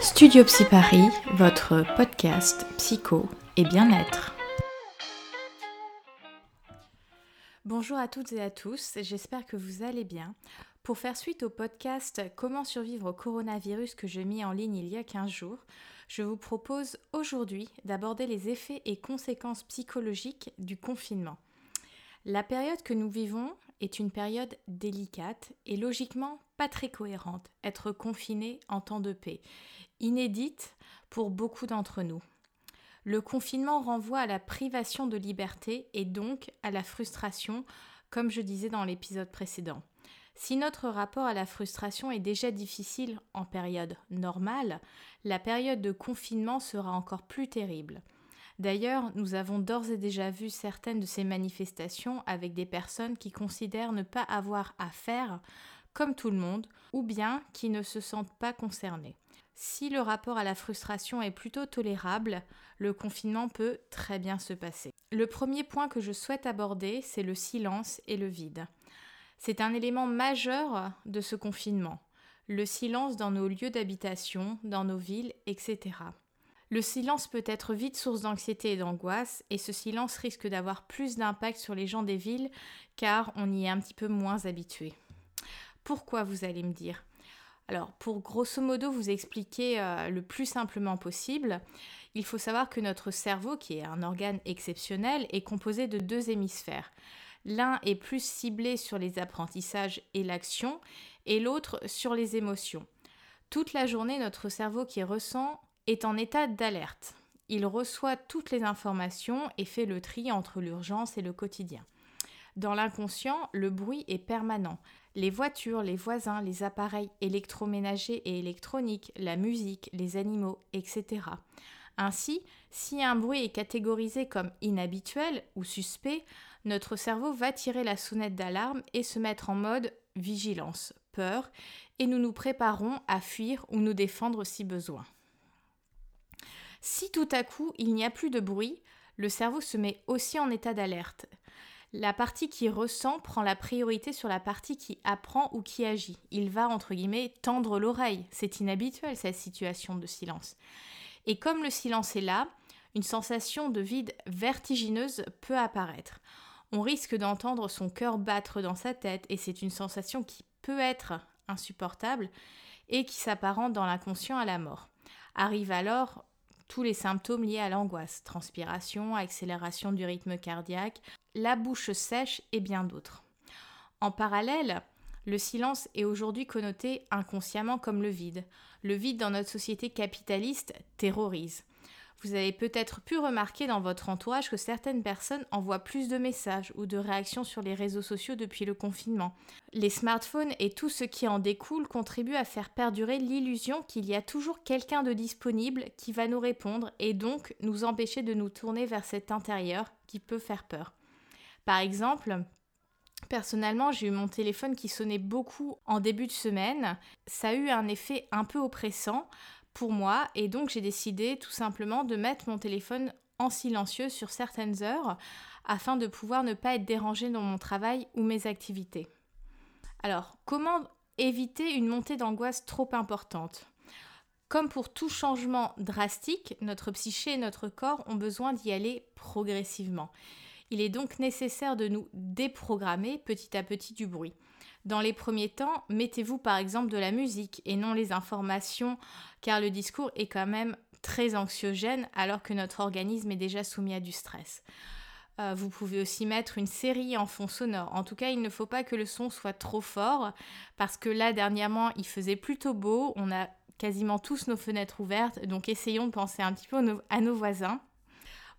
Studio Psy Paris, votre podcast psycho et bien-être. Bonjour à toutes et à tous, j'espère que vous allez bien. Pour faire suite au podcast Comment survivre au coronavirus que j'ai mis en ligne il y a 15 jours, je vous propose aujourd'hui d'aborder les effets et conséquences psychologiques du confinement. La période que nous vivons est une période délicate et logiquement très cohérente, être confiné en temps de paix, inédite pour beaucoup d'entre nous. Le confinement renvoie à la privation de liberté et donc à la frustration, comme je disais dans l'épisode précédent. Si notre rapport à la frustration est déjà difficile en période normale, la période de confinement sera encore plus terrible. D'ailleurs, nous avons d'ores et déjà vu certaines de ces manifestations avec des personnes qui considèrent ne pas avoir à faire comme tout le monde ou bien qui ne se sentent pas concernées. Si le rapport à la frustration est plutôt tolérable, le confinement peut très bien se passer. Le premier point que je souhaite aborder, c'est le silence et le vide. C'est un élément majeur de ce confinement. Le silence dans nos lieux d'habitation, dans nos villes, etc. Le silence peut être vite source d'anxiété et d'angoisse, et ce silence risque d'avoir plus d'impact sur les gens des villes, car on y est un petit peu moins habitué. Pourquoi vous allez me dire alors, pour grosso modo vous expliquer euh, le plus simplement possible, il faut savoir que notre cerveau, qui est un organe exceptionnel, est composé de deux hémisphères. L'un est plus ciblé sur les apprentissages et l'action, et l'autre sur les émotions. Toute la journée, notre cerveau qui ressent est en état d'alerte. Il reçoit toutes les informations et fait le tri entre l'urgence et le quotidien. Dans l'inconscient, le bruit est permanent. Les voitures, les voisins, les appareils électroménagers et électroniques, la musique, les animaux, etc. Ainsi, si un bruit est catégorisé comme inhabituel ou suspect, notre cerveau va tirer la sonnette d'alarme et se mettre en mode vigilance, peur, et nous nous préparons à fuir ou nous défendre si besoin. Si tout à coup il n'y a plus de bruit, le cerveau se met aussi en état d'alerte la partie qui ressent prend la priorité sur la partie qui apprend ou qui agit. Il va, entre guillemets, tendre l'oreille. C'est inhabituel, cette situation de silence. Et comme le silence est là, une sensation de vide vertigineuse peut apparaître. On risque d'entendre son cœur battre dans sa tête et c'est une sensation qui peut être insupportable et qui s'apparente dans l'inconscient à la mort. Arrive alors tous les symptômes liés à l'angoisse, transpiration, accélération du rythme cardiaque, la bouche sèche et bien d'autres. En parallèle, le silence est aujourd'hui connoté inconsciemment comme le vide. Le vide dans notre société capitaliste terrorise. Vous avez peut-être pu remarquer dans votre entourage que certaines personnes envoient plus de messages ou de réactions sur les réseaux sociaux depuis le confinement. Les smartphones et tout ce qui en découle contribuent à faire perdurer l'illusion qu'il y a toujours quelqu'un de disponible qui va nous répondre et donc nous empêcher de nous tourner vers cet intérieur qui peut faire peur. Par exemple, Personnellement, j'ai eu mon téléphone qui sonnait beaucoup en début de semaine. Ça a eu un effet un peu oppressant moi et donc j'ai décidé tout simplement de mettre mon téléphone en silencieux sur certaines heures afin de pouvoir ne pas être dérangé dans mon travail ou mes activités. Alors, comment éviter une montée d'angoisse trop importante? Comme pour tout changement drastique, notre psyché et notre corps ont besoin d'y aller progressivement. Il est donc nécessaire de nous déprogrammer petit à petit du bruit. Dans les premiers temps, mettez-vous par exemple de la musique et non les informations, car le discours est quand même très anxiogène alors que notre organisme est déjà soumis à du stress. Euh, vous pouvez aussi mettre une série en fond sonore. En tout cas, il ne faut pas que le son soit trop fort parce que là, dernièrement, il faisait plutôt beau. On a quasiment tous nos fenêtres ouvertes, donc essayons de penser un petit peu à nos voisins.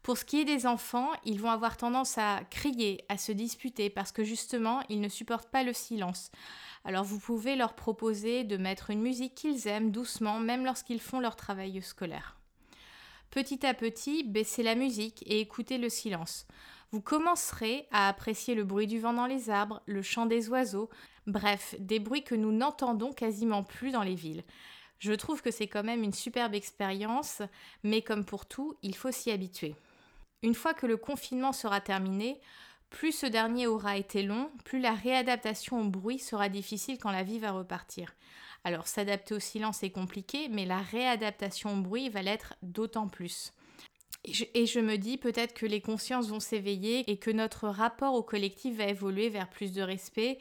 Pour ce qui est des enfants, ils vont avoir tendance à crier, à se disputer parce que justement, ils ne supportent pas le silence. Alors vous pouvez leur proposer de mettre une musique qu'ils aiment doucement, même lorsqu'ils font leur travail scolaire. Petit à petit, baissez la musique et écoutez le silence. Vous commencerez à apprécier le bruit du vent dans les arbres, le chant des oiseaux, bref, des bruits que nous n'entendons quasiment plus dans les villes. Je trouve que c'est quand même une superbe expérience, mais comme pour tout, il faut s'y habituer. Une fois que le confinement sera terminé, Plus ce dernier aura été long, plus la réadaptation au bruit sera difficile quand la vie va repartir. Alors s'adapter au silence est compliqué, mais la réadaptation au bruit va l'être d'autant plus. Et je, me dis peut-être que les consciences vont s'éveiller et que notre rapport au collectif va évoluer vers plus de respect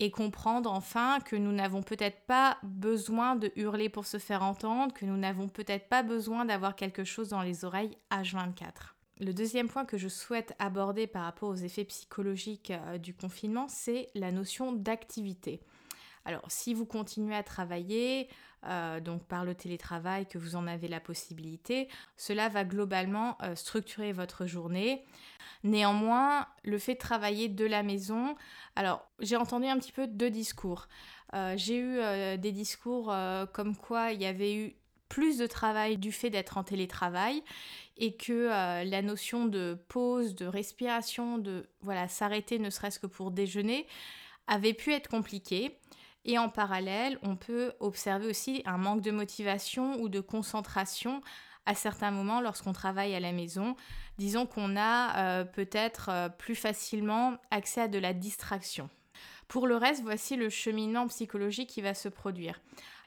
et comprendre enfin que nous n'avons peut-être pas besoin de hurler pour se faire entendre, que nous n'avons peut-être pas besoin d'avoir quelque chose dans les oreilles H24. Le deuxième point que je souhaite aborder par rapport aux effets psychologiques euh, du confinement, c'est la notion d'activité. Alors, si vous continuez à travailler, euh, donc par le télétravail, que vous en avez la possibilité, cela va globalement euh, structurer votre journée. Néanmoins, le fait de travailler de la maison, alors j'ai entendu un petit peu deux discours. J'ai eu des discours comme quoi il y avait eu plus de travail du fait d'être en télétravail et que la notion de pause, de respiration, de voilà s'arrêter ne serait-ce que pour déjeuner avait pu être compliquée. Et en parallèle, on peut observer aussi un manque de motivation ou de concentration à certains moments lorsqu'on travaille à la maison. Disons qu'on a euh, peut-être euh, plus facilement accès à de la distraction. Pour le reste, voici le cheminement psychologique qui va se produire.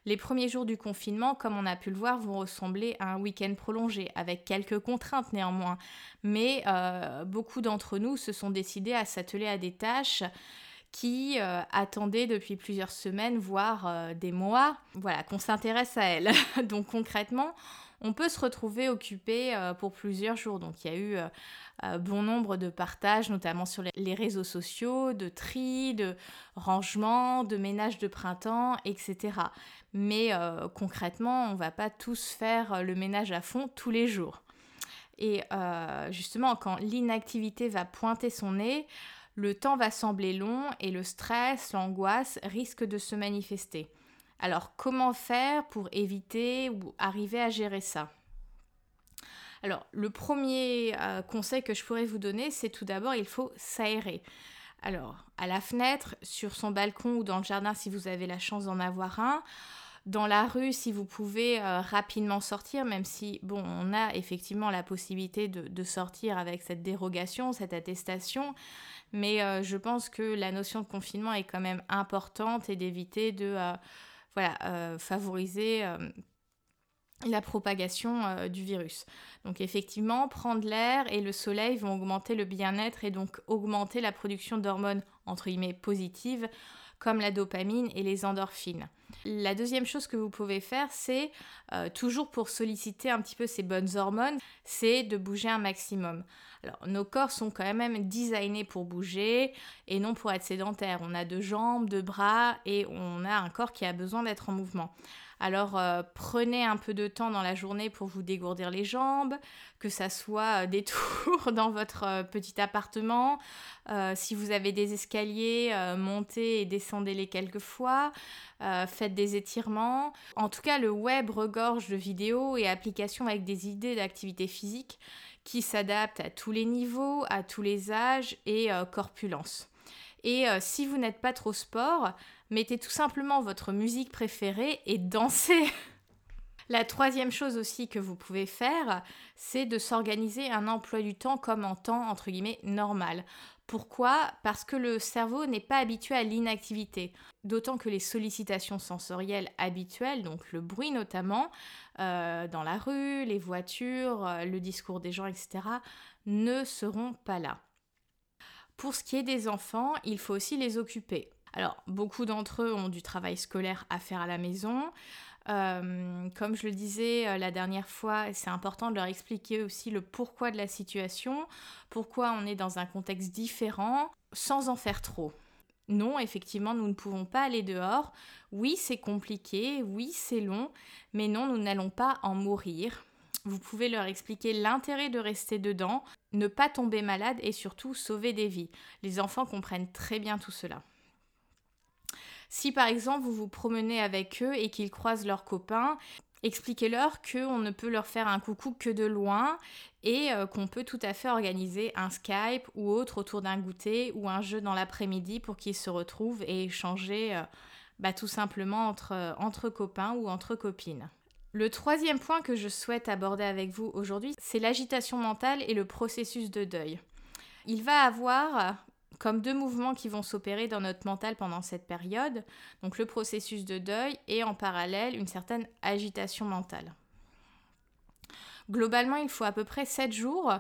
Les premiers jours du confinement, comme on a pu le voir, vont ressembler à un week-end prolongé, avec quelques contraintes néanmoins. Mais euh, beaucoup d'entre nous se sont décidés à s'atteler à des tâches qui euh, attendait depuis plusieurs semaines, voire euh, des mois, voilà, qu'on s'intéresse à elle. Donc concrètement, on peut se retrouver occupé euh, pour plusieurs jours. Donc il y a eu bon nombre de partages, notamment sur les réseaux sociaux, de tri, de rangement, de ménage de printemps, etc. Mais concrètement, on ne va pas tous faire le ménage à fond tous les jours. Et justement, quand l'inactivité va pointer son nez, le temps va sembler long et le stress, l'angoisse risquent de se manifester. Alors comment faire pour éviter ou arriver à gérer ça? Alors le premier euh, conseil que je pourrais vous donner, c'est tout d'abord il faut s'aérer. Alors à la fenêtre, sur son balcon ou dans le jardin si vous avez la chance d'en avoir un, dans la rue si vous pouvez euh, rapidement sortir, même si, bon, on a effectivement la possibilité de, sortir avec cette dérogation, cette attestation, mais euh, je pense que la notion de confinement est quand même importante et d'éviter de voilà, favoriser la propagation du virus. Donc effectivement, prendre l'air et le soleil vont augmenter le bien-être et donc augmenter la production d'hormones entre guillemets positives comme la dopamine et les endorphines. La deuxième chose que vous pouvez faire, c'est euh, toujours pour solliciter un petit peu ces bonnes hormones, c'est de bouger un maximum. Alors, nos corps sont quand même designés pour bouger et non pour être sédentaires. On a deux jambes, deux bras et on a un corps qui a besoin d'être en mouvement. Alors euh, prenez un peu de temps dans la journée pour vous dégourdir les jambes, que ça soit euh, des tours dans votre petit appartement. si vous avez des escaliers, montez et descendez-les quelques fois. Faites des étirements. En tout cas, le web regorge de vidéos et applications avec des idées d'activité physique qui s'adaptent à tous les niveaux, à tous les âges et corpulence. Et si vous n'êtes pas trop sport, mettez tout simplement votre musique préférée et dansez. La troisième chose aussi que vous pouvez faire, c'est de s'organiser un emploi du temps comme en temps entre guillemets normal. Pourquoi? Parce que le cerveau n'est pas habitué à l'inactivité. D'autant que les sollicitations sensorielles habituelles, donc le bruit notamment, euh, dans la rue, les voitures, euh, le discours des gens, etc., ne seront pas là. Pour ce qui est des enfants, il faut aussi les occuper. Alors, beaucoup d'entre eux ont du travail scolaire à faire à la maison. Euh, comme je le disais euh, la dernière fois, c'est important de leur expliquer aussi le pourquoi de la situation, pourquoi on est dans un contexte différent, sans en faire trop. Non, effectivement, nous ne pouvons pas aller dehors. Oui, c'est compliqué, oui, c'est long, mais non, nous n'allons pas en mourir. Vous pouvez leur expliquer l'intérêt de rester dedans, ne pas tomber malade et surtout sauver des vies. Les enfants comprennent très bien tout cela. Si par exemple vous vous promenez avec eux et qu'ils croisent leurs copains, expliquez-leur qu'on ne peut leur faire un coucou que de loin et euh, qu'on peut tout à fait organiser un Skype ou autre autour d'un goûter ou un jeu dans l'après-midi pour qu'ils se retrouvent et échanger euh, bah, tout simplement entre, euh, entre copains ou entre copines. Le troisième point que je souhaite aborder avec vous aujourd'hui, c'est l'agitation mentale et le processus de deuil. Il va avoir comme deux mouvements qui vont s'opérer dans notre mental pendant cette période, donc le processus de deuil et en parallèle une certaine agitation mentale. Globalement, il faut à peu près 7 jours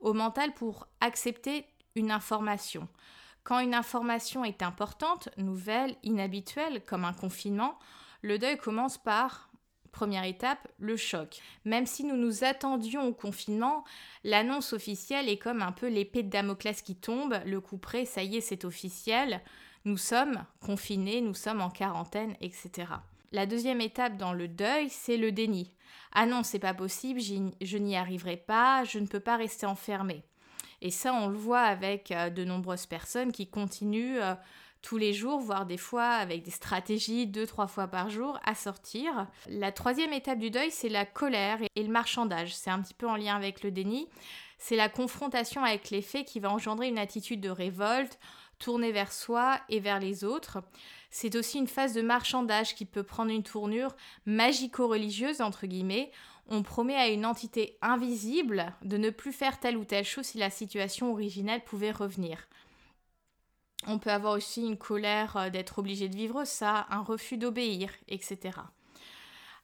au mental pour accepter une information. Quand une information est importante, nouvelle, inhabituelle, comme un confinement, le deuil commence par Première étape, le choc. Même si nous nous attendions au confinement, l'annonce officielle est comme un peu l'épée de Damoclès qui tombe, le coup près, ça y est, c'est officiel, nous sommes confinés, nous sommes en quarantaine, etc. La deuxième étape dans le deuil, c'est le déni. Ah non, c'est pas possible, je n'y arriverai pas, je ne peux pas rester enfermé. Et ça, on le voit avec euh, de nombreuses personnes qui continuent euh, tous les jours, voire des fois avec des stratégies deux, trois fois par jour à sortir. La troisième étape du deuil, c'est la colère et le marchandage. C'est un petit peu en lien avec le déni. C'est la confrontation avec les faits qui va engendrer une attitude de révolte, tournée vers soi et vers les autres. C'est aussi une phase de marchandage qui peut prendre une tournure magico-religieuse, entre guillemets. On promet à une entité invisible de ne plus faire telle ou telle chose si la situation originelle pouvait revenir. On peut avoir aussi une colère euh, d'être obligé de vivre ça, un refus d'obéir, etc.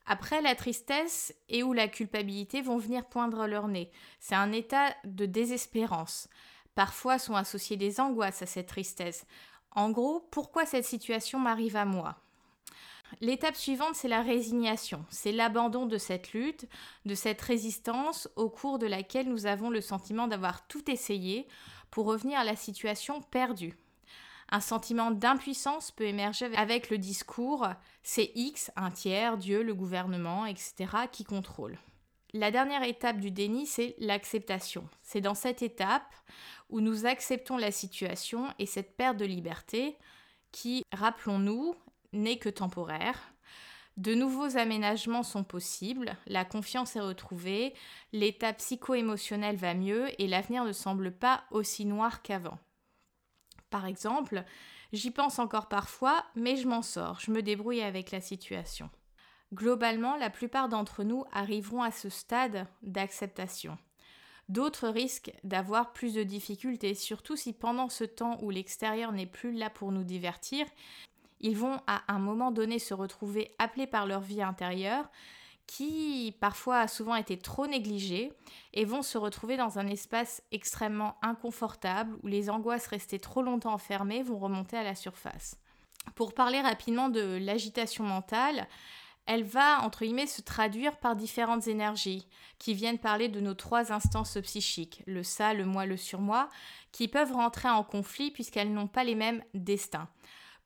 Après, la tristesse et ou la culpabilité vont venir poindre leur nez. C'est un état de désespérance. Parfois sont associées des angoisses à cette tristesse. En gros, pourquoi cette situation m'arrive à moi? L'étape suivante, c'est la résignation. C'est l'abandon de cette lutte, de cette résistance au cours de laquelle nous avons le sentiment d'avoir tout essayé pour revenir à la situation perdue. Un sentiment d'impuissance peut émerger avec le discours c'est X, un tiers, Dieu, le gouvernement, etc. qui contrôle. La dernière étape du déni, c'est l'acceptation. C'est dans cette étape où nous acceptons la situation et cette perte de liberté qui, rappelons-nous, n'est que temporaire. De nouveaux aménagements sont possibles, la confiance est retrouvée, l'état psycho-émotionnel va mieux et l'avenir ne semble pas aussi noir qu'avant. Par exemple, j'y pense encore parfois, mais je m'en sors, je me débrouille avec la situation. Globalement, la plupart d'entre nous arriveront à ce stade d'acceptation. D'autres risquent d'avoir plus de difficultés, surtout si pendant ce temps où l'extérieur n'est plus là pour nous divertir, ils vont à un moment donné se retrouver appelés par leur vie intérieure, qui parfois a souvent été trop négligée et vont se retrouver dans un espace extrêmement inconfortable où les angoisses restées trop longtemps enfermées vont remonter à la surface. Pour parler rapidement de l'agitation mentale, elle va, entre guillemets, se traduire par différentes énergies qui viennent parler de nos trois instances psychiques, le ça, le moi, le surmoi, qui peuvent rentrer en conflit puisqu'elles n'ont pas les mêmes destins.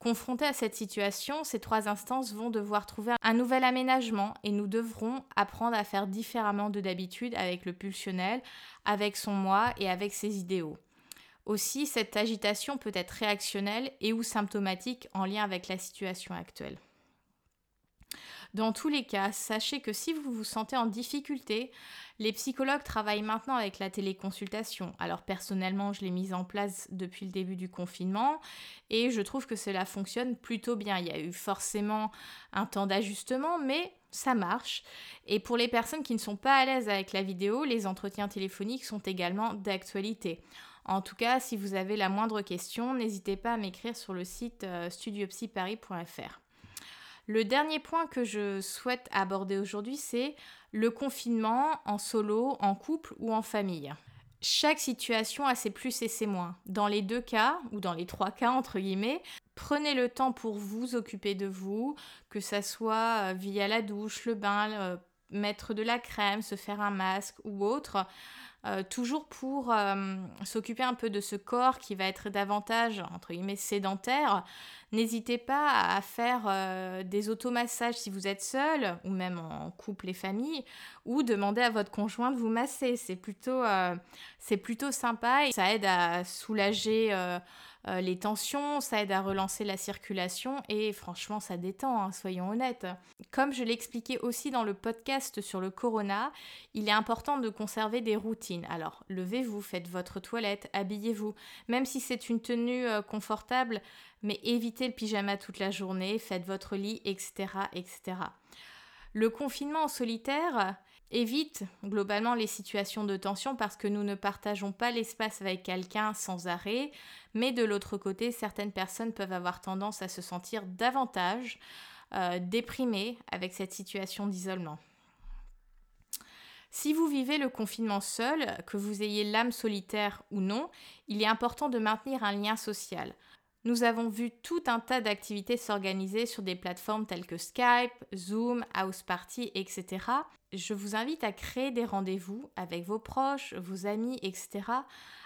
Confrontés à cette situation, ces trois instances vont devoir trouver un nouvel aménagement et nous devrons apprendre à faire différemment de d'habitude avec le pulsionnel, avec son moi et avec ses idéaux. Aussi, cette agitation peut être réactionnelle et ou symptomatique en lien avec la situation actuelle. Dans tous les cas, sachez que si vous vous sentez en difficulté, les psychologues travaillent maintenant avec la téléconsultation. Alors personnellement, je l'ai mise en place depuis le début du confinement et je trouve que cela fonctionne plutôt bien. Il y a eu forcément un temps d'ajustement, mais ça marche. Et pour les personnes qui ne sont pas à l'aise avec la vidéo, les entretiens téléphoniques sont également d'actualité. En tout cas, si vous avez la moindre question, n'hésitez pas à m'écrire sur le site euh, studiopsyparis.fr. Le dernier point que je souhaite aborder aujourd'hui, c'est le confinement en solo, en couple ou en famille. Chaque situation a ses plus et ses moins. Dans les deux cas, ou dans les trois cas entre guillemets, prenez le temps pour vous occuper de vous, que ça soit euh, via la douche, le bain, euh, mettre de la crème, se faire un masque ou autre. Euh, toujours pour euh, s'occuper un peu de ce corps qui va être davantage, entre guillemets, sédentaire, n'hésitez pas à faire euh, des automassages si vous êtes seul, ou même en couple et famille, ou demander à votre conjoint de vous masser. C'est plutôt, c'est plutôt sympa et ça aide à soulager euh, les tensions, ça aide à relancer la circulation et franchement ça détend, hein, soyons honnêtes. Comme je l'expliquais aussi dans le podcast sur le corona, il est important de conserver des routines. Alors levez-vous, faites votre toilette, habillez-vous, même si c'est une tenue euh, confortable, mais évitez le pyjama toute la journée, faites votre lit, etc. etc. Le confinement en solitaire, évite globalement les situations de tension parce que nous ne partageons pas l'espace avec quelqu'un sans arrêt, mais de l'autre côté, certaines personnes peuvent avoir tendance à se sentir davantage euh, déprimées avec cette situation d'isolement. Si vous vivez le confinement seul, que vous ayez l'âme solitaire ou non, il est important de maintenir un lien social. Nous avons vu tout un tas d'activités s'organiser sur des plateformes telles que Skype, Zoom, House Party, etc. Je vous invite à créer des rendez-vous avec vos proches, vos amis, etc.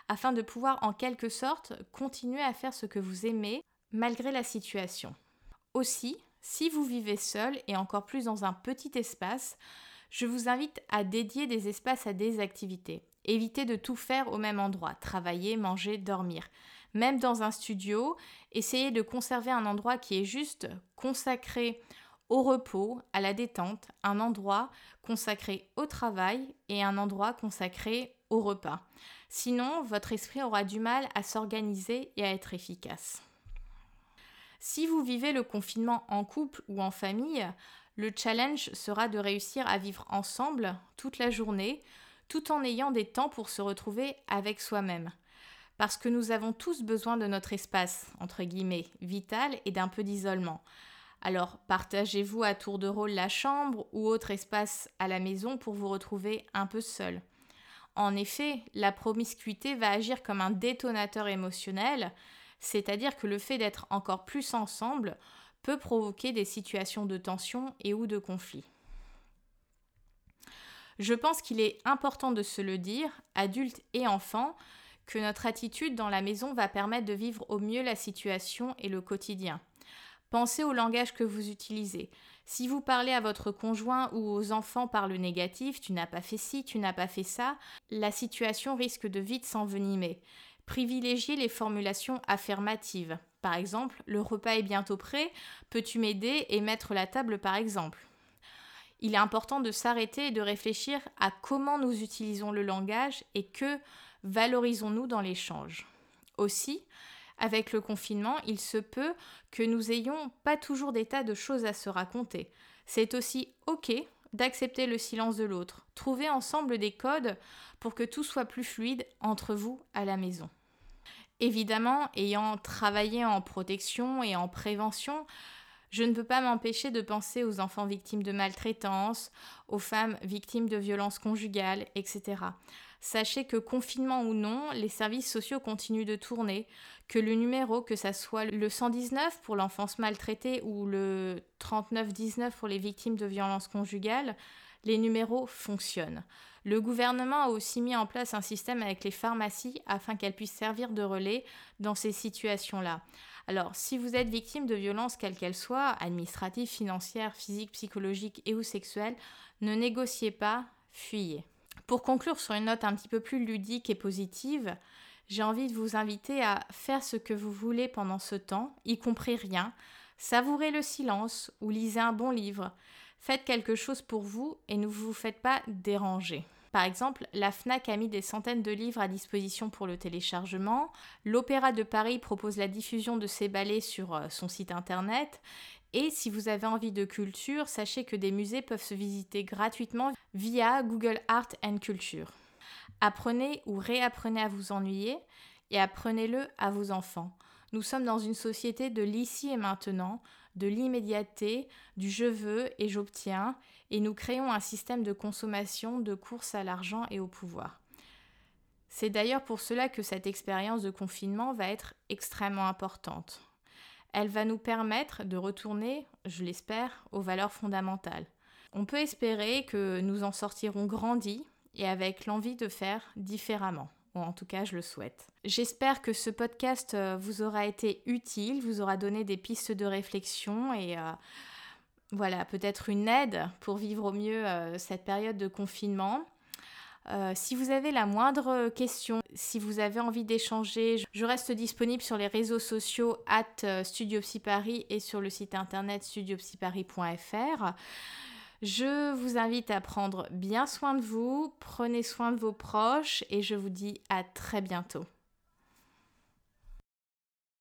afin de pouvoir en quelque sorte continuer à faire ce que vous aimez malgré la situation. Aussi, si vous vivez seul et encore plus dans un petit espace, je vous invite à dédier des espaces à des activités. Évitez de tout faire au même endroit, travailler, manger, dormir même dans un studio, essayez de conserver un endroit qui est juste consacré au repos, à la détente, un endroit consacré au travail et un endroit consacré au repas. Sinon, votre esprit aura du mal à s'organiser et à être efficace. Si vous vivez le confinement en couple ou en famille, le challenge sera de réussir à vivre ensemble toute la journée, tout en ayant des temps pour se retrouver avec soi-même parce que nous avons tous besoin de notre espace, entre guillemets, vital et d'un peu d'isolement. Alors partagez-vous à tour de rôle la chambre ou autre espace à la maison pour vous retrouver un peu seul. En effet, la promiscuité va agir comme un détonateur émotionnel, c'est-à-dire que le fait d'être encore plus ensemble peut provoquer des situations de tension et ou de conflit. Je pense qu'il est important de se le dire, adultes et enfants, que notre attitude dans la maison va permettre de vivre au mieux la situation et le quotidien. Pensez au langage que vous utilisez. Si vous parlez à votre conjoint ou aux enfants par le négatif, tu n'as pas fait ci, tu n'as pas fait ça, la situation risque de vite s'envenimer. Privilégiez les formulations affirmatives. Par exemple, le repas est bientôt prêt, peux-tu m'aider et mettre la table par exemple? Il est important de s'arrêter et de réfléchir à comment nous utilisons le langage et que valorisons-nous dans l'échange. Aussi, avec le confinement, il se peut que nous ayons pas toujours des tas de choses à se raconter. C'est aussi OK d'accepter le silence de l'autre. Trouvez ensemble des codes pour que tout soit plus fluide entre vous à la maison. Évidemment, ayant travaillé en protection et en prévention, je ne peux pas m'empêcher de penser aux enfants victimes de maltraitance, aux femmes victimes de violences conjugales, etc. Sachez que confinement ou non, les services sociaux continuent de tourner, que le numéro, que ça soit le 119 pour l'enfance maltraitée ou le 3919 pour les victimes de violences conjugales, les numéros fonctionnent. Le gouvernement a aussi mis en place un système avec les pharmacies afin qu'elles puissent servir de relais dans ces situations-là. Alors, si vous êtes victime de violences quelles qu'elles soient, administratives, financières, physiques, psychologiques et ou sexuelles, ne négociez pas, fuyez. Pour conclure sur une note un petit peu plus ludique et positive, j'ai envie de vous inviter à faire ce que vous voulez pendant ce temps, y compris rien. Savourez le silence ou lisez un bon livre. Faites quelque chose pour vous et ne vous faites pas déranger. Par exemple, la FNAC a mis des centaines de livres à disposition pour le téléchargement. L'Opéra de Paris propose la diffusion de ses ballets sur euh, son site internet. Et si vous avez envie de culture, sachez que des musées peuvent se visiter gratuitement via Google Art and Culture. Apprenez ou réapprenez à vous ennuyer et apprenez-le à vos enfants. Nous sommes dans une société de l'ici et maintenant, de l'immédiateté, du je veux et j'obtiens, et nous créons un système de consommation, de course à l'argent et au pouvoir. C'est d'ailleurs pour cela que cette expérience de confinement va être extrêmement importante elle va nous permettre de retourner, je l'espère, aux valeurs fondamentales. On peut espérer que nous en sortirons grandis et avec l'envie de faire différemment. Ou en tout cas, je le souhaite. J'espère que ce podcast euh, vous aura été utile, vous aura donné des pistes de réflexion et euh, voilà, peut-être une aide pour vivre au mieux euh, cette période de confinement. Euh, si vous avez la moindre question, si vous avez envie d'échanger, je reste disponible sur les réseaux sociaux at euh, Studio Paris et sur le site internet studiopsyparis.fr. Je vous invite à prendre bien soin de vous, prenez soin de vos proches et je vous dis à très bientôt.